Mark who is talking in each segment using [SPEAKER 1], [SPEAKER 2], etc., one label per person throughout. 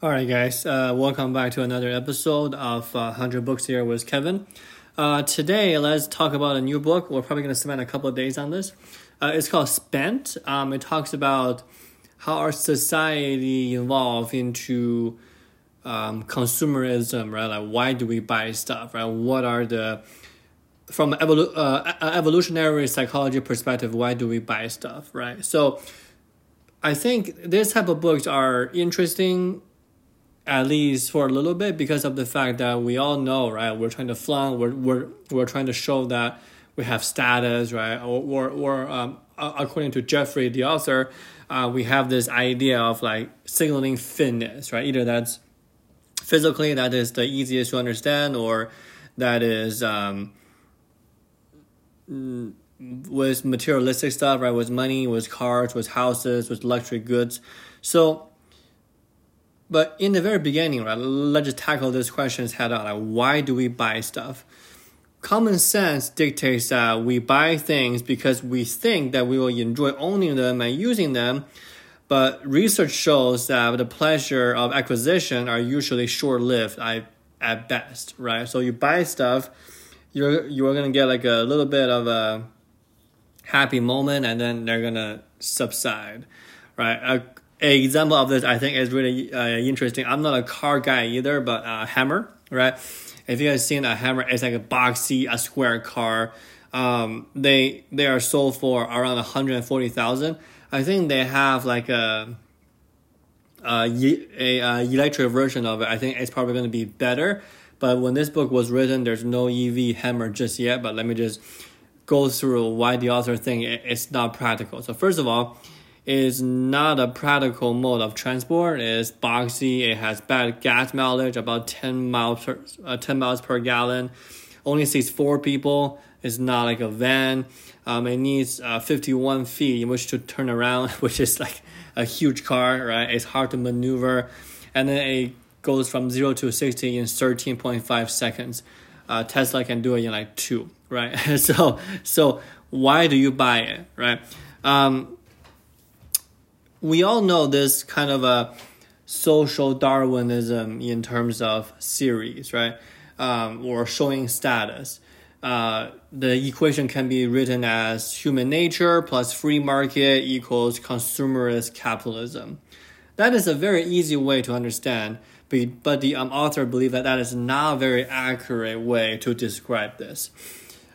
[SPEAKER 1] All right, guys, uh, welcome back to another episode of uh, 100 Books here with Kevin. Uh, today, let's talk about a new book. We're probably going to spend a couple of days on this. Uh, it's called Spent. Um, it talks about how our society evolved into um, consumerism, right? Like, why do we buy stuff, right? What are the from evolu- uh, evolutionary psychology perspective, why do we buy stuff, right? So, I think this type of books are interesting at least for a little bit because of the fact that we all know, right? We're trying to flaunt, we're, we're, we're trying to show that we have status, right? Or, or, or um, according to Geoffrey, the author, uh, we have this idea of like signaling fitness, right? Either that's physically, that is the easiest to understand, or that is um, with materialistic stuff, right? With money, with cars, with houses, with luxury goods. So but in the very beginning, right, let's just tackle these questions head on. Like, why do we buy stuff? Common sense dictates that we buy things because we think that we will enjoy owning them and using them. But research shows that the pleasure of acquisition are usually short lived at best, right? So you buy stuff, you're you're gonna get like a little bit of a happy moment, and then they're gonna subside, right? An example of this I think is really uh, interesting. I'm not a car guy either, but uh, Hummer, right? If you guys seen a Hummer, it's like a boxy, a square car. Um, they they are sold for around 140,000. I think they have like a a, a, a electric version of it. I think it's probably going to be better. But when this book was written, there's no EV Hummer just yet. But let me just go through why the author think it's not practical. So first of all is not a practical mode of transport. It's boxy. It has bad gas mileage, about 10 miles per, uh, 10 miles per gallon. Only seats four people. It's not like a van. Um, it needs uh, 51 feet in which to turn around, which is like a huge car, right? It's hard to maneuver. And then it goes from 0 to 60 in 13.5 seconds. Uh, Tesla can do it in like two, right? so, so why do you buy it, right? Um, we all know this kind of a social Darwinism in terms of series, right? Um, or showing status. Uh, the equation can be written as human nature plus free market equals consumerist capitalism. That is a very easy way to understand, but, but the um, author believe that that is not a very accurate way to describe this.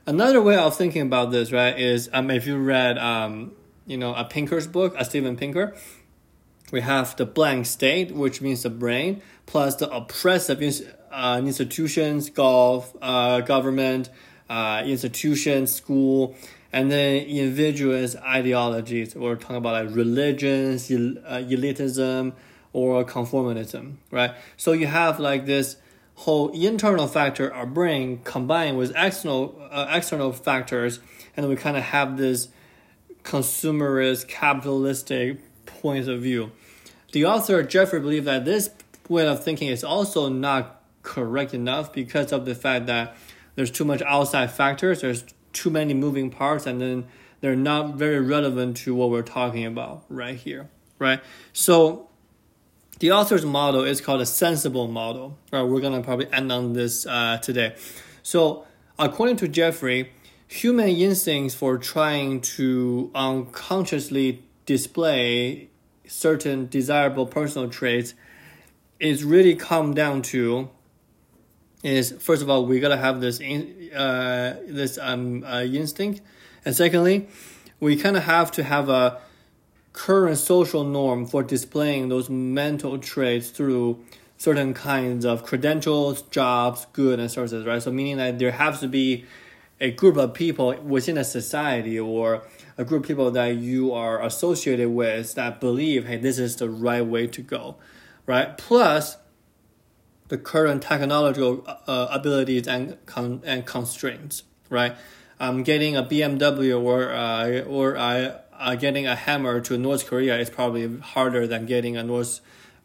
[SPEAKER 1] Another way of thinking about this, right, is um, if you read um, you know, a Pinker's book, a Steven Pinker. We have the blank slate, which means the brain, plus the oppressive uh, institutions, golf, uh, government, uh, institutions, school, and then individuals' ideologies. We're talking about like religions, uh, elitism, or conformism, right? So you have like this whole internal factor, our brain, combined with external uh, external factors, and we kind of have this consumerist, capitalistic points of view. The author Geoffrey believed that this way of thinking is also not correct enough because of the fact that there's too much outside factors, there's too many moving parts, and then they're not very relevant to what we're talking about right here, right? So the author's model is called a sensible model. Right, we're gonna probably end on this uh, today. So according to Geoffrey, human instincts for trying to unconsciously display certain desirable personal traits is really come down to is first of all we gotta have this in, uh, this um, uh, instinct, and secondly, we kind of have to have a current social norm for displaying those mental traits through certain kinds of credentials, jobs, goods, and services, right? So meaning that there has to be a group of people within a society or a group of people that you are associated with that believe, hey, this is the right way to go, right? Plus, the current technological uh, abilities and con- and constraints, right? Um, getting a BMW or uh, or uh, uh, getting a Hummer to North Korea is probably harder than getting a North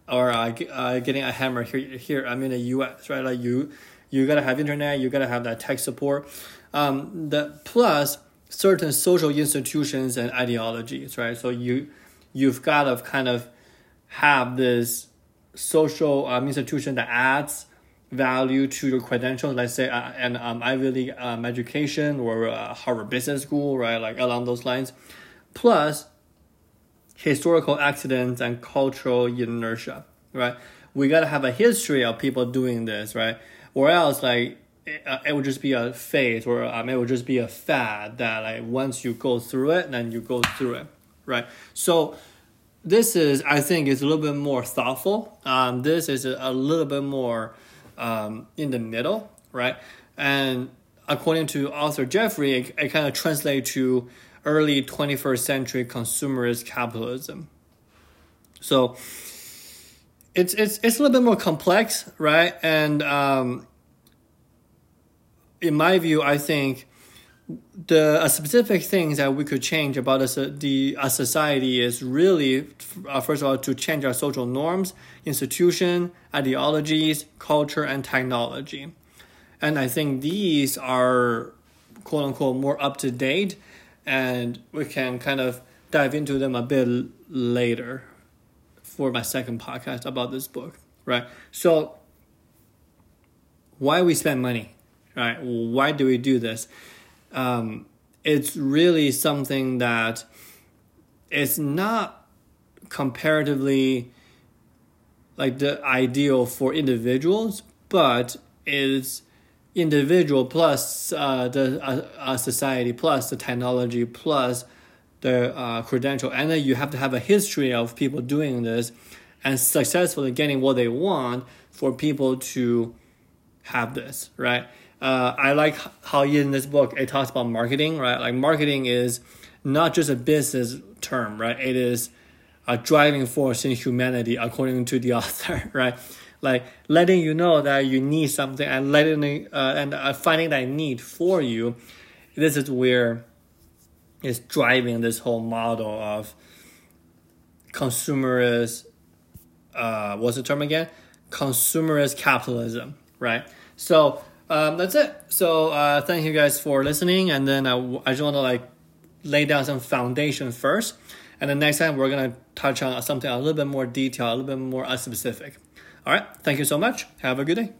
[SPEAKER 1] or uh, uh, getting a Hummer here. Here, I'm in the U.S. Right, like you, you gotta have internet, you gotta have that tech support um, the plus certain social institutions and ideologies, right? So you you've got to kind of have this social um, institution that adds value to your credentials, let's say uh, an um, Ivy League um, education or Harvard Business School, right? Like along those lines, plus historical accidents and cultural inertia, right? We gotta have a history of people doing this, right? Or else, like, it, it would just be a phase or um, it would just be a fad that, like, once you go through it, then you go through it, right? So, this is, I think, is a little bit more thoughtful. Um, this is a, a little bit more um, in the middle, right? And according to author Geoffrey, it, it kind of translates to early 21st century consumerist capitalism. So it's it's it's a little bit more complex, right? And um, in my view, I think the specific things that we could change about us, the a society is really uh, first of all to change our social norms, institution, ideologies, culture, and technology. And I think these are quote unquote more up to date and we can kind of dive into them a bit later for my second podcast about this book, right? So, why we spend money, right? Why do we do this? Um, it's really something that it's not comparatively like the ideal for individuals, but it's individual plus uh, the uh, uh, society plus the technology plus the uh, credential and then you have to have a history of people doing this and successfully getting what they want for people to have this right uh, i like how in this book it talks about marketing right? Like marketing is not just a business term right? It is a driving force in humanity according to the author right? Like letting you know that you need something and letting uh, and uh, finding that need for you this is where it's driving this whole model of consumerist uh, what's the term again? Consumerist capitalism right? So um, that's it so uh, thank you guys for listening and then I, I just want to like lay down some foundation first and then next time we're gonna touch on something a little bit more detailed a little bit more specific all right. Thank you so much. Have a good day.